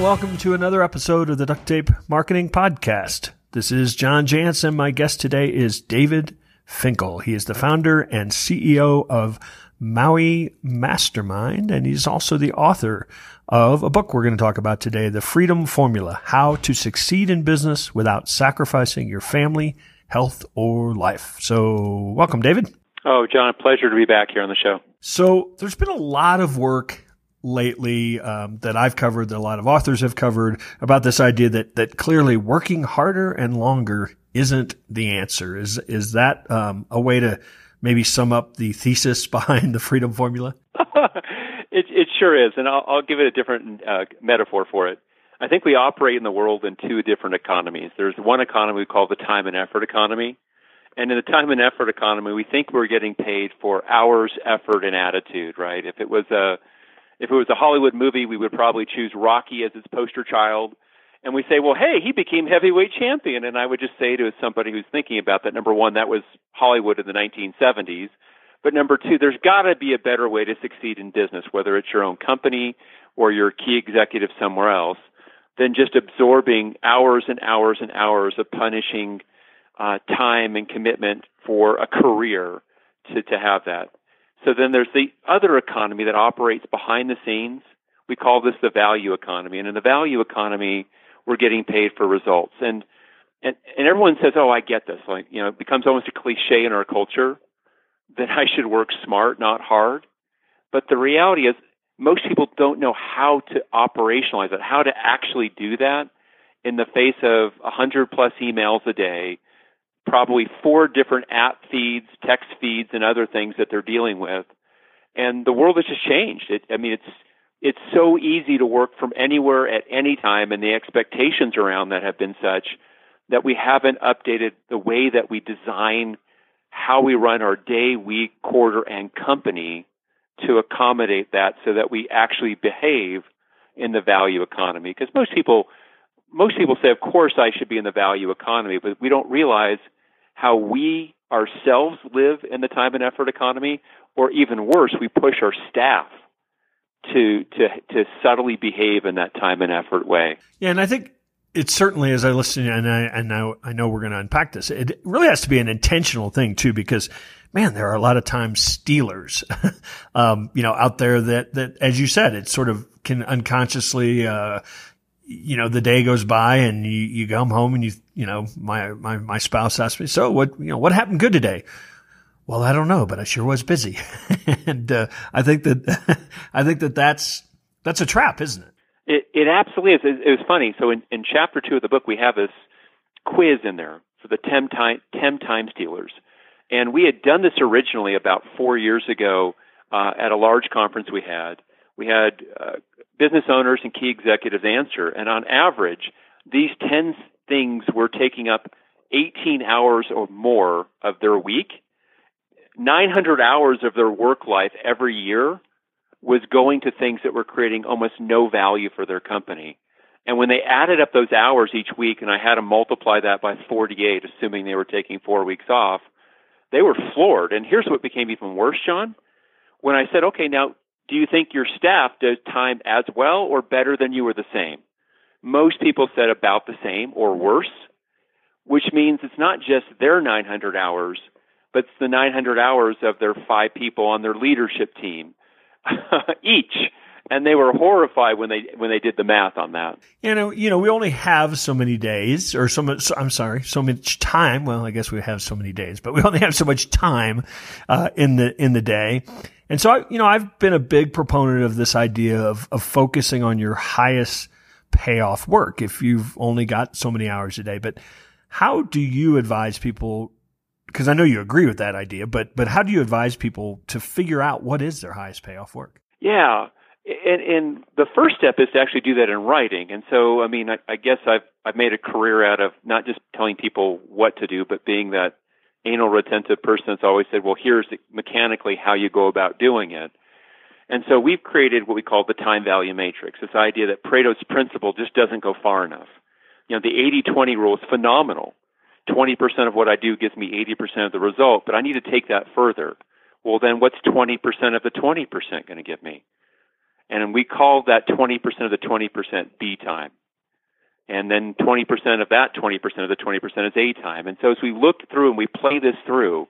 and welcome to another episode of the Duct Tape Marketing Podcast. This is John Jantsch. My guest today is David Finkel. He is the founder and CEO of Maui Mastermind, and he's also the author of a book we're going to talk about today, The Freedom Formula, How to Succeed in Business Without Sacrificing Your Family, Health, or Life. So welcome, David. Oh, John, pleasure to be back here on the show. So there's been a lot of work lately um, that I've covered, that a lot of authors have covered about this idea that that clearly working harder and longer isn't the answer. Is is that um, a way to maybe sum up the thesis behind the freedom formula? it it sure is, and I'll, I'll give it a different uh, metaphor for it. I think we operate in the world in two different economies. There's one economy we call the time and effort economy. And in the time and effort economy, we think we're getting paid for hours, effort, and attitude, right? If it was a if it was a Hollywood movie, we would probably choose Rocky as its poster child. And we say, well, hey, he became heavyweight champion. And I would just say to somebody who's thinking about that, number one, that was Hollywood in the 1970s. But number two, there's got to be a better way to succeed in business, whether it's your own company or you're key executive somewhere else, than just absorbing hours and hours and hours of punishing uh, time and commitment for a career to, to have that. So then there's the other economy that operates behind the scenes. We call this the value economy. And in the value economy, we're getting paid for results. And and, and everyone says, "Oh, I get this." Like, you know, it becomes almost a cliche in our culture that I should work smart, not hard. But the reality is most people don't know how to operationalize it, how to actually do that in the face of 100 plus emails a day, probably four different app feeds, text feeds, and other things that they're dealing with. And the world has just changed. It, I mean, it's it's so easy to work from anywhere at any time, and the expectations around that have been such that we haven't updated the way that we design how we run our day, week, quarter, and company to accommodate that so that we actually behave in the value economy. Because most people most people say, of course, I should be in the value economy, but we don't realize how we ourselves live in the time and effort economy, or even worse, we push our staff to to to subtly behave in that time and effort way. Yeah, and I think it certainly, as I listen, and I and now I know we're going to unpack this. It really has to be an intentional thing too, because man, there are a lot of times stealers, um, you know, out there that that, as you said, it sort of can unconsciously. Uh, you know, the day goes by and you, you come home and you, you know, my, my, my spouse asks me, so what, you know, what happened good today? Well, I don't know, but I sure was busy. and, uh, I think that, I think that that's, that's a trap, isn't it? It, it absolutely is. It, it was funny. So in, in chapter two of the book, we have this quiz in there for the 10 time, 10 time stealers. And we had done this originally about four years ago, uh, at a large conference we had. We had, uh, business owners and key executives answer. And on average, these 10 things were taking up 18 hours or more of their week. 900 hours of their work life every year was going to things that were creating almost no value for their company. And when they added up those hours each week, and I had to multiply that by 48, assuming they were taking four weeks off, they were floored. And here's what became even worse, John. When I said, okay, now do you think your staff does time as well or better than you or the same? Most people said about the same or worse, which means it's not just their 900 hours, but it's the 900 hours of their five people on their leadership team each and they were horrified when they when they did the math on that. You know, you know, we only have so many days, or so much. I'm sorry, so much time. Well, I guess we have so many days, but we only have so much time uh, in the in the day. And so, I, you know, I've been a big proponent of this idea of of focusing on your highest payoff work if you've only got so many hours a day. But how do you advise people? Because I know you agree with that idea, but but how do you advise people to figure out what is their highest payoff work? Yeah, and, and the first step is to actually do that in writing. And so, I mean, I, I guess I've I've made a career out of not just telling people what to do, but being that anal retentive person that's always said, "Well, here's mechanically how you go about doing it." And so we've created what we call the time value matrix. This idea that Pareto's principle just doesn't go far enough. You know, the 80-20 rule is phenomenal. 20% of what I do gives me 80% of the result, but I need to take that further. Well, then what's 20% of the 20% going to give me? And we call that 20% of the 20% B time. And then 20% of that 20% of the 20% is A time. And so as we look through and we play this through,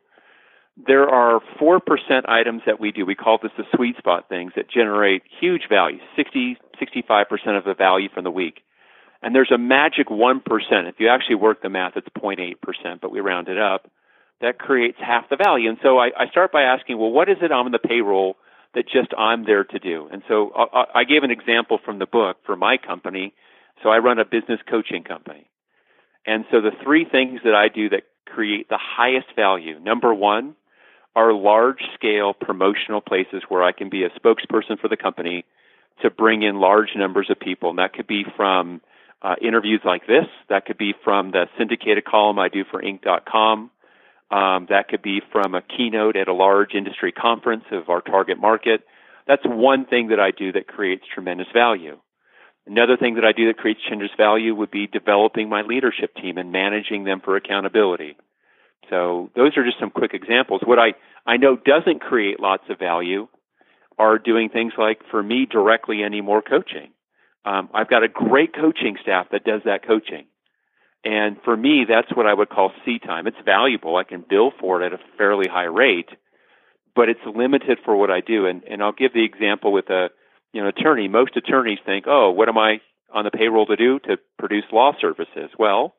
there are 4% items that we do. We call this the sweet spot things that generate huge value, 60, 65% of the value from the week. And there's a magic 1%. If you actually work the math, it's 0.8%, but we round it up. That creates half the value. And so I, I start by asking, well, what is it on the payroll that just I'm there to do? And so I, I gave an example from the book for my company. So I run a business coaching company. And so the three things that I do that create the highest value number one, are large scale promotional places where I can be a spokesperson for the company to bring in large numbers of people. And that could be from uh, interviews like this, that could be from the syndicated column I do for Inc.com, um, that could be from a keynote at a large industry conference of our target market. That's one thing that I do that creates tremendous value. Another thing that I do that creates tremendous value would be developing my leadership team and managing them for accountability. So those are just some quick examples. What I, I know doesn't create lots of value are doing things like, for me, directly any more coaching. Um, I've got a great coaching staff that does that coaching. And for me, that's what I would call C time. It's valuable. I can bill for it at a fairly high rate, but it's limited for what I do. And, and I'll give the example with a, you know, attorney. Most attorneys think, oh, what am I on the payroll to do? To produce law services. Well,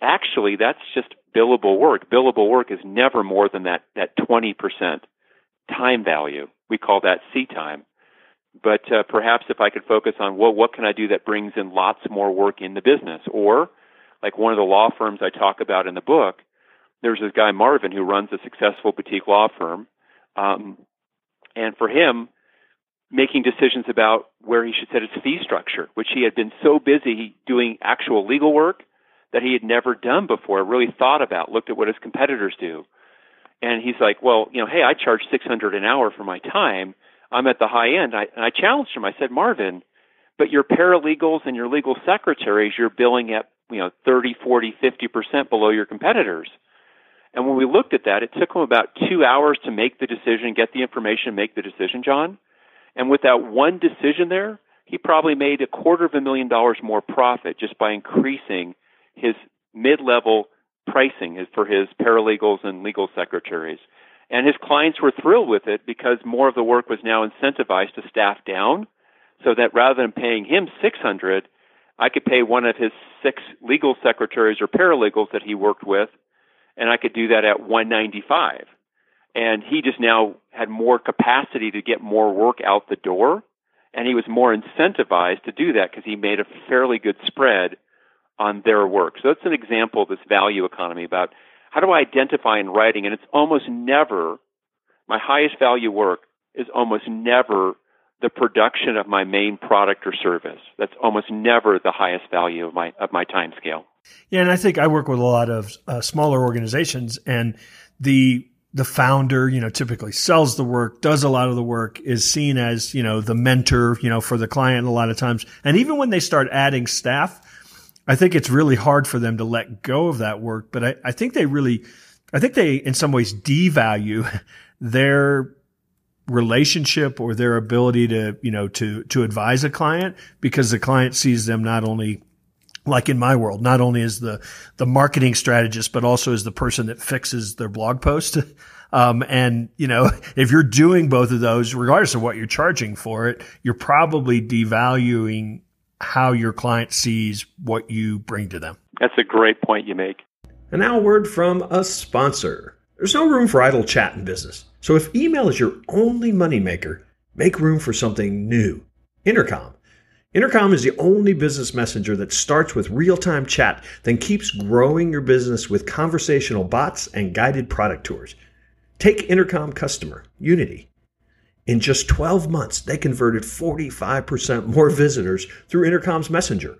actually, that's just billable work. Billable work is never more than that, that 20% time value. We call that C time. But uh, perhaps if I could focus on, well, what can I do that brings in lots more work in the business? Or, like one of the law firms I talk about in the book, there's this guy, Marvin, who runs a successful boutique law firm. Um, and for him, making decisions about where he should set his fee structure, which he had been so busy doing actual legal work that he had never done before, really thought about, looked at what his competitors do. And he's like, well, you know, hey, I charge 600 an hour for my time. I'm at the high end. I, and I challenged him. I said, Marvin, but your paralegals and your legal secretaries, you're billing at, you know, 30, 40, 50% below your competitors. And when we looked at that, it took him about two hours to make the decision, get the information, make the decision, John. And with that one decision there, he probably made a quarter of a million dollars more profit just by increasing his mid-level pricing for his paralegals and legal secretaries. And his clients were thrilled with it because more of the work was now incentivized to staff down so that rather than paying him 600, I could pay one of his six legal secretaries or paralegals that he worked with and I could do that at 195. And he just now had more capacity to get more work out the door and he was more incentivized to do that because he made a fairly good spread on their work. So that's an example of this value economy about how do I identify in writing, and it's almost never my highest value work is almost never the production of my main product or service. That's almost never the highest value of my of my time scale. Yeah, and I think I work with a lot of uh, smaller organizations, and the the founder, you know, typically sells the work, does a lot of the work, is seen as you know the mentor, you know, for the client a lot of times, and even when they start adding staff I think it's really hard for them to let go of that work, but I, I think they really, I think they in some ways devalue their relationship or their ability to, you know, to, to advise a client because the client sees them not only like in my world, not only as the, the marketing strategist, but also as the person that fixes their blog post. Um, and you know, if you're doing both of those, regardless of what you're charging for it, you're probably devaluing how your client sees what you bring to them. That's a great point you make. And now a word from a sponsor. There's no room for idle chat in business. So if email is your only moneymaker, make room for something new. Intercom. Intercom is the only business messenger that starts with real-time chat, then keeps growing your business with conversational bots and guided product tours. Take Intercom customer, Unity. In just 12 months, they converted 45% more visitors through Intercom's Messenger.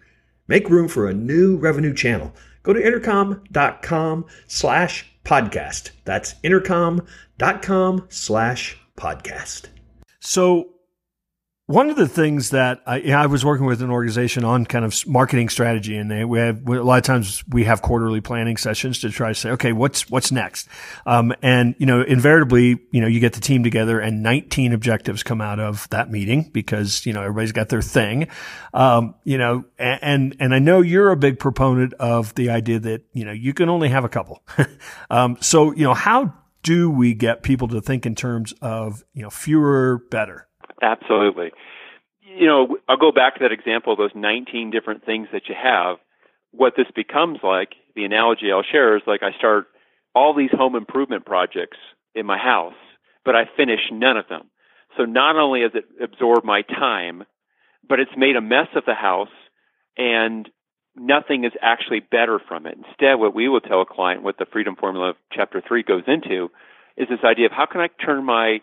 Make room for a new revenue channel. Go to intercom.com slash podcast. That's intercom.com slash podcast. So one of the things that I, I, was working with an organization on kind of marketing strategy, and they, we have a lot of times we have quarterly planning sessions to try to say, okay, what's what's next? Um, and you know, invariably, you know, you get the team together, and 19 objectives come out of that meeting because you know everybody's got their thing. Um, you know, and and I know you're a big proponent of the idea that you know you can only have a couple. um, so you know, how do we get people to think in terms of you know fewer better? Absolutely. You know, I'll go back to that example of those 19 different things that you have. What this becomes like, the analogy I'll share is like I start all these home improvement projects in my house, but I finish none of them. So not only has it absorbed my time, but it's made a mess of the house and nothing is actually better from it. Instead, what we will tell a client, what the Freedom Formula Chapter 3 goes into, is this idea of how can I turn my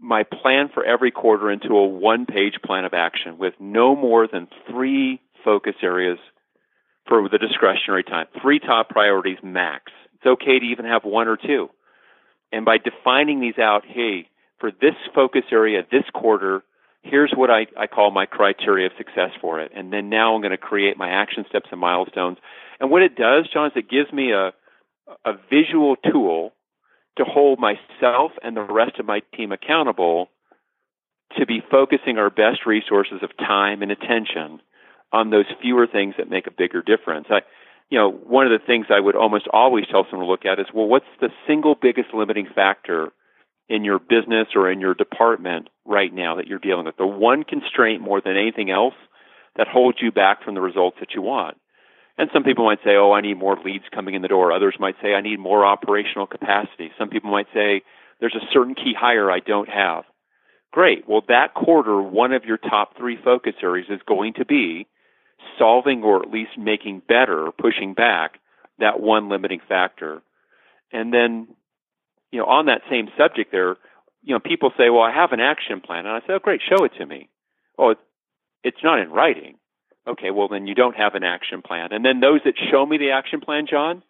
my plan for every quarter into a one page plan of action with no more than three focus areas for the discretionary time. Three top priorities max. It's okay to even have one or two. And by defining these out, hey, for this focus area, this quarter, here's what I, I call my criteria of success for it. And then now I'm going to create my action steps and milestones. And what it does, John, is it gives me a, a visual tool to hold myself and the rest of my team accountable to be focusing our best resources of time and attention on those fewer things that make a bigger difference. I, you know, one of the things I would almost always tell someone to look at is, well, what's the single biggest limiting factor in your business or in your department right now that you're dealing with? The one constraint more than anything else that holds you back from the results that you want. And some people might say, oh, I need more leads coming in the door. Others might say, I need more operational capacity. Some people might say, there's a certain key hire I don't have. Great. Well, that quarter, one of your top three focus areas is going to be solving or at least making better, pushing back that one limiting factor. And then, you know, on that same subject there, you know, people say, well, I have an action plan. And I say, oh, great, show it to me. Oh, it's not in writing. Okay, well then you don't have an action plan. And then those that show me the action plan, John,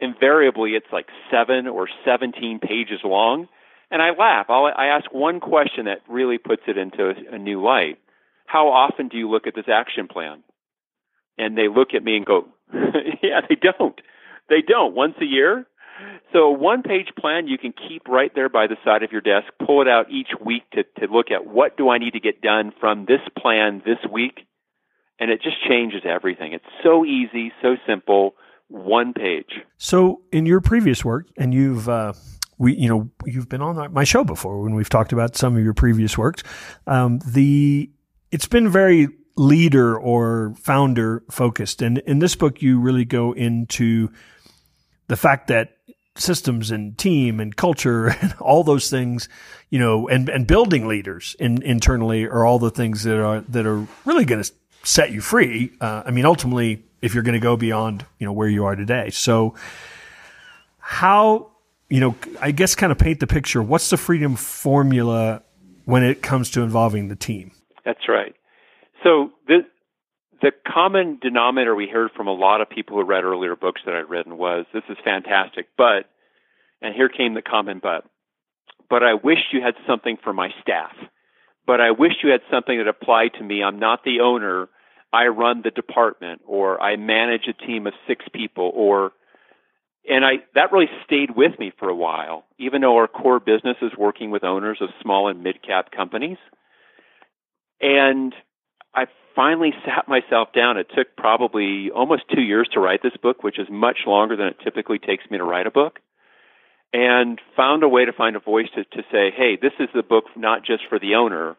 invariably it's like seven or 17 pages long. And I laugh. I'll, I ask one question that really puts it into a, new light. How often do you look at this action plan? And they look at me and go, yeah, they don't. They don't. Once a year? So a one page plan you can keep right there by the side of your desk, pull it out each week to, to look at what do I need to get done from this plan this week and it just changes everything. It's so easy, so simple, one page. So, in your previous work, and you've uh, we you know you've been on my show before when we've talked about some of your previous works. Um, the it's been very leader or founder focused, and in this book, you really go into the fact that systems and team and culture and all those things, you know, and, and building leaders in, internally are all the things that are, that are really going to set you free. Uh, I mean, ultimately, if you're going to go beyond, you know, where you are today. So how, you know, I guess kind of paint the picture. What's the freedom formula when it comes to involving the team? That's right. So the, the common denominator we heard from a lot of people who read earlier books that I'd written was, this is fantastic, but, and here came the common but, but I wish you had something for my staff but I wish you had something that applied to me. I'm not the owner. I run the department or I manage a team of six people or and I that really stayed with me for a while, even though our core business is working with owners of small and mid cap companies. And I finally sat myself down. It took probably almost two years to write this book, which is much longer than it typically takes me to write a book and found a way to find a voice to, to say, hey, this is the book not just for the owner,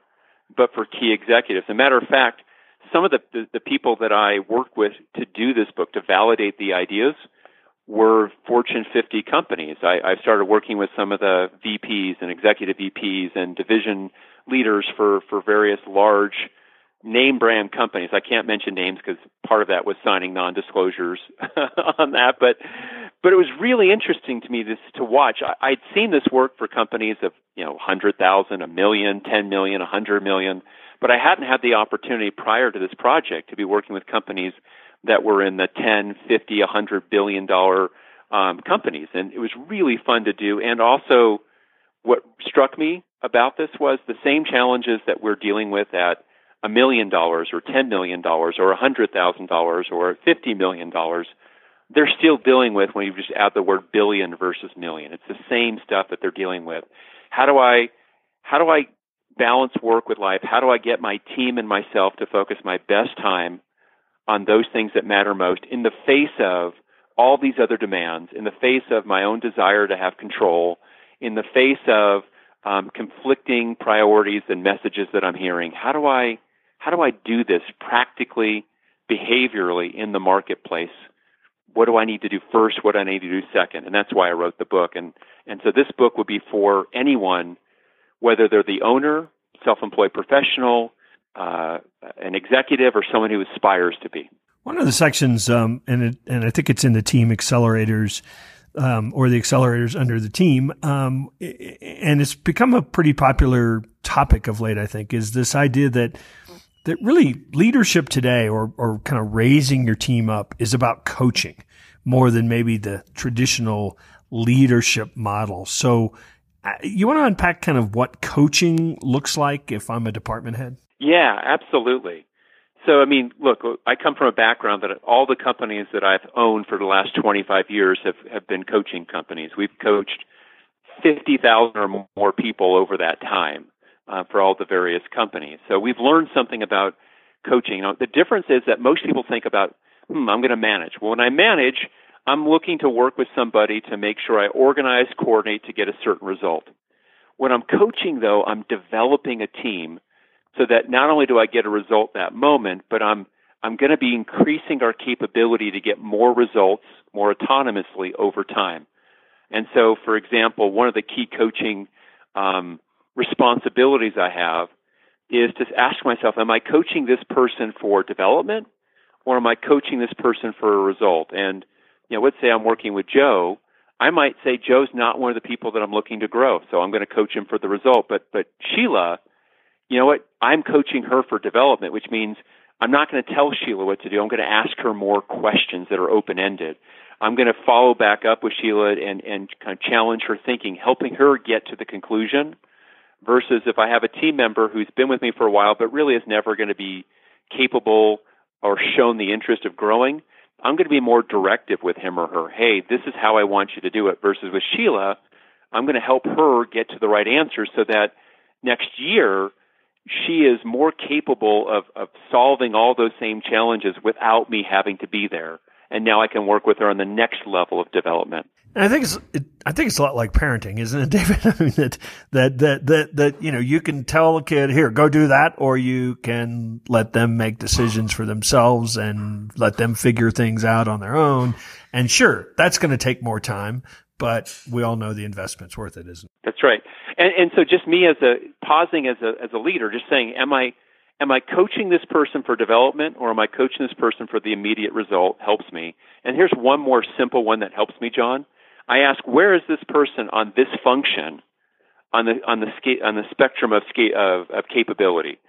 but for key executives. As a matter of fact, some of the, the, the people that I worked with to do this book, to validate the ideas, were Fortune 50 companies. I, I started working with some of the VPs and executive VPs and division leaders for, for various large name brand companies. I can't mention names because part of that was signing non-disclosures on that, but but it was really interesting to me this to watch. I, I'd seen this work for companies of you know hundred thousand, a million, ten million, a hundred million, but I hadn't had the opportunity prior to this project to be working with companies that were in the ten, fifty, a hundred billion dollar um, companies, and it was really fun to do, and also what struck me about this was the same challenges that we're dealing with at a million dollars or ten million dollars or a hundred thousand dollars or fifty million dollars they're still dealing with when you just add the word billion versus million. It's the same stuff that they're dealing with. How do I how do I balance work with life? How do I get my team and myself to focus my best time on those things that matter most in the face of all these other demands, in the face of my own desire to have control, in the face of um, conflicting priorities and messages that I'm hearing? How do I how do I do this practically, behaviorally in the marketplace? what do I need to do first? What do I need to do second? And that's why I wrote the book. And and so this book would be for anyone, whether they're the owner, self-employed professional, uh, an executive, or someone who aspires to be. One of the sections, um, and it, and I think it's in the team accelerators. Um, or the accelerators under the team. Um, and it's become a pretty popular topic of late, I think, is this idea that that really leadership today or, or kind of raising your team up is about coaching more than maybe the traditional leadership model. So uh, you want to unpack kind of what coaching looks like if I'm a department head? Yeah, absolutely. So, I mean, look, I come from a background that all the companies that I've owned for the last 25 years have, have been coaching companies. We've coached 50,000 or more people over that time uh, for all the various companies. So we've learned something about coaching. The difference is that most people think about, hmm, I'm going to manage. Well, when I manage, I'm looking to work with somebody to make sure I organize, coordinate to get a certain result. When I'm coaching, though, I'm developing a team so that not only do I get a result that moment, but I'm I'm going to be increasing our capability to get more results more autonomously over time. And so, for example, one of the key coaching um, responsibilities I have is to ask myself, am I coaching this person for development or am I coaching this person for a result? And, you know, let's say I'm working with Joe. I might say Joe's not one of the people that I'm looking to grow, so I'm going to coach him for the result. But, but Sheila, you know what? I'm coaching her for development, which means I'm not going to tell Sheila what to do. I'm going to ask her more questions that are open ended. I'm going to follow back up with Sheila and, and kind of challenge her thinking, helping her get to the conclusion versus if I have a team member who's been with me for a while but really is never going to be capable or shown the interest of growing, I'm going to be more directive with him or her. Hey, this is how I want you to do it. Versus with Sheila, I'm going to help her get to the right answer so that next year she is more capable of, of solving all those same challenges without me having to be there. And now I can work with her on the next level of development. And I think it's it, I think it's a lot like parenting, isn't it, David? I mean that that that that that you know you can tell a kid here go do that, or you can let them make decisions for themselves and let them figure things out on their own. And sure, that's going to take more time, but we all know the investment's worth it, isn't it? That's right. And and so just me as a pausing as a as a leader, just saying, am I am I coaching this person for development or am I coaching this person for the immediate result helps me. And here's one more simple one that helps me, John I ask, where is this person on this function on the on the sca- on the spectrum of, sca- of of capability?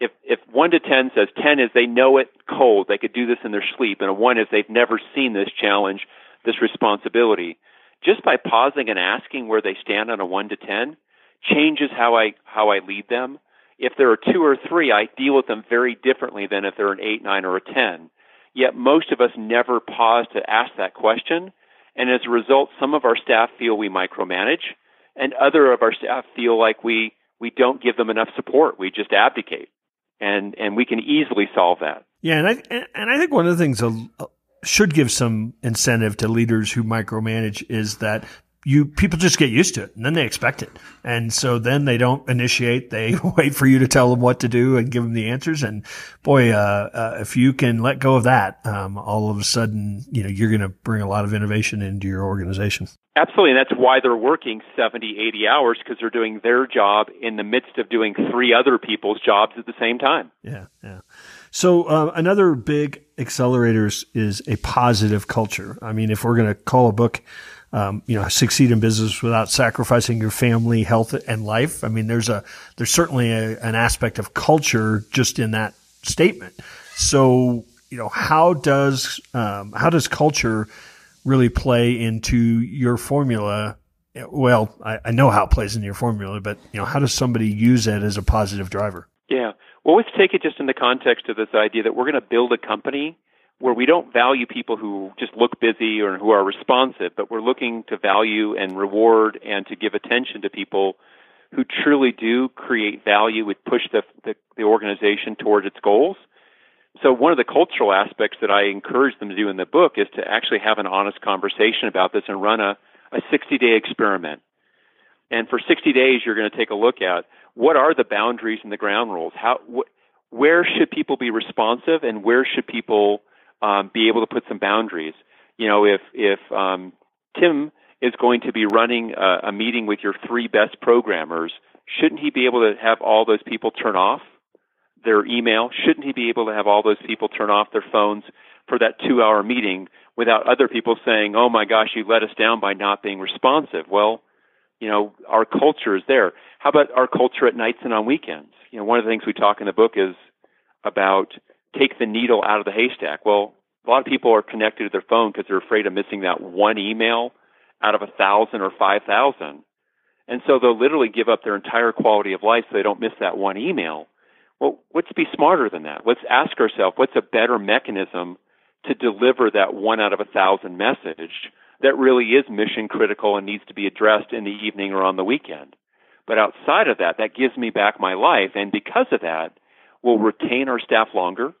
If if one to ten says ten is they know it cold, they could do this in their sleep, and a one is they've never seen this challenge, this responsibility. Just by pausing and asking where they stand on a one to ten changes how I how I lead them. If there are two or three, I deal with them very differently than if they're an eight, nine, or a ten. Yet most of us never pause to ask that question and as a result, some of our staff feel we micromanage, and other of our staff feel like we, we don't give them enough support. We just abdicate. And, and we can easily solve that. Yeah. And I, and I think one of the things uh, should give some incentive to leaders who micromanage is that you people just get used to it and then they expect it. And so then they don't initiate. They wait for you to tell them what to do and give them the answers. And boy, uh, uh, if you can let go of that, um, all of a sudden, you know, you're going to bring a lot of innovation into your organization. Absolutely. And that's why they're working 70, 80 hours because they're doing their job in the midst of doing three other people's jobs at the same time. Yeah. Yeah. So uh, another big accelerators is a positive culture. I mean, if we're going to call a book um, you know, succeed in business without sacrificing your family, health, and life. I mean, there's a there's certainly a, an aspect of culture just in that statement. So, you know, how does um, how does culture really play into your formula well, I, I know how it plays in your formula, but you know, how does somebody use it as a positive driver? Yeah. Well, let's take it just in the context of this idea that we're going to build a company where we don't value people who just look busy or who are responsive, but we're looking to value and reward and to give attention to people who truly do create value, would push the, the, the organization towards its goals. So one of the cultural aspects that I encourage them to do in the book is to actually have an honest conversation about this and run a, a 60 day experiment. And for 60 days, you're going to take a look at what are the boundaries and the ground rules? How, wh- where should people be responsive and where should people um, be able to put some boundaries? You know, if, if um, Tim is going to be running a, a meeting with your three best programmers, shouldn't he be able to have all those people turn off their email? Shouldn't he be able to have all those people turn off their phones for that two hour meeting without other people saying, oh my gosh, you let us down by not being responsive? Well, you know, our culture is there. How about our culture at nights and on weekends? You know, one of the things we talk in the book is about take the needle out of the haystack. Well, a lot of people are connected to their phone because they're afraid of missing that one email out of a thousand or five thousand. And so they'll literally give up their entire quality of life so they don't miss that one email. Well, let's be smarter than that. Let's ask ourselves what's a better mechanism to deliver that one out of a thousand message that really is mission critical and needs to be addressed in the evening or on the weekend. But outside of that, that gives me back my life. And because of that, we'll retain our staff longer.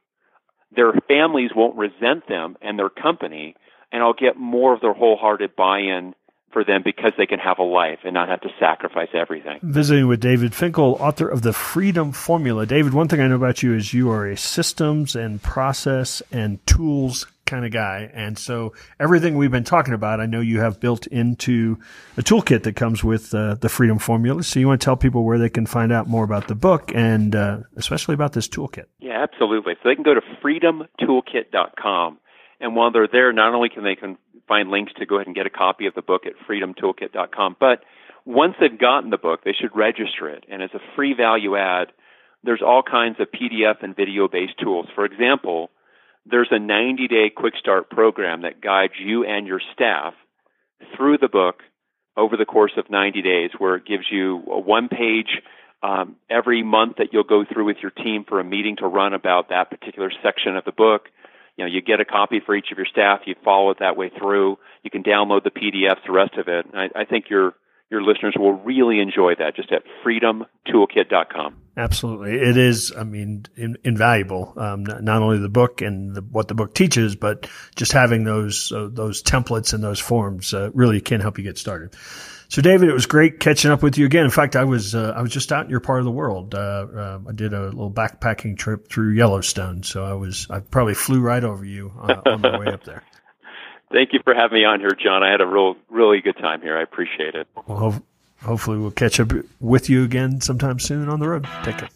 Their families won't resent them and their company and I'll get more of their wholehearted buy-in for them because they can have a life and not have to sacrifice everything. Visiting with David Finkel, author of The Freedom Formula. David, one thing I know about you is you are a systems and process and tools kind of guy. And so everything we've been talking about, I know you have built into a toolkit that comes with uh, the Freedom Formula. So you want to tell people where they can find out more about the book and uh, especially about this toolkit. Yeah, absolutely. So they can go to freedomtoolkit.com and while they're there, not only can they can find links to go ahead and get a copy of the book at freedomtoolkit.com, but once they've gotten the book, they should register it. And as a free value add, there's all kinds of PDF and video based tools. For example, there's a 90 day quick start program that guides you and your staff through the book over the course of 90 days, where it gives you a one page um, every month that you'll go through with your team for a meeting to run about that particular section of the book you know, you get a copy for each of your staff. You follow it that way through. You can download the PDFs, the rest of it. I, I think your your listeners will really enjoy that. Just at freedomtoolkit.com. Absolutely, it is. I mean, in, invaluable. Um, not, only the book and the, what the book teaches, but just having those uh, those templates and those forms uh, really can help you get started. So, David, it was great catching up with you again. In fact, I was uh, I was just out in your part of the world. Uh, uh, I did a little backpacking trip through Yellowstone, so I was I probably flew right over you uh, on my way up there. Thank you for having me on here, John. I had a real really good time here. I appreciate it. Well, ho- hopefully, we'll catch up with you again sometime soon on the road. Take care.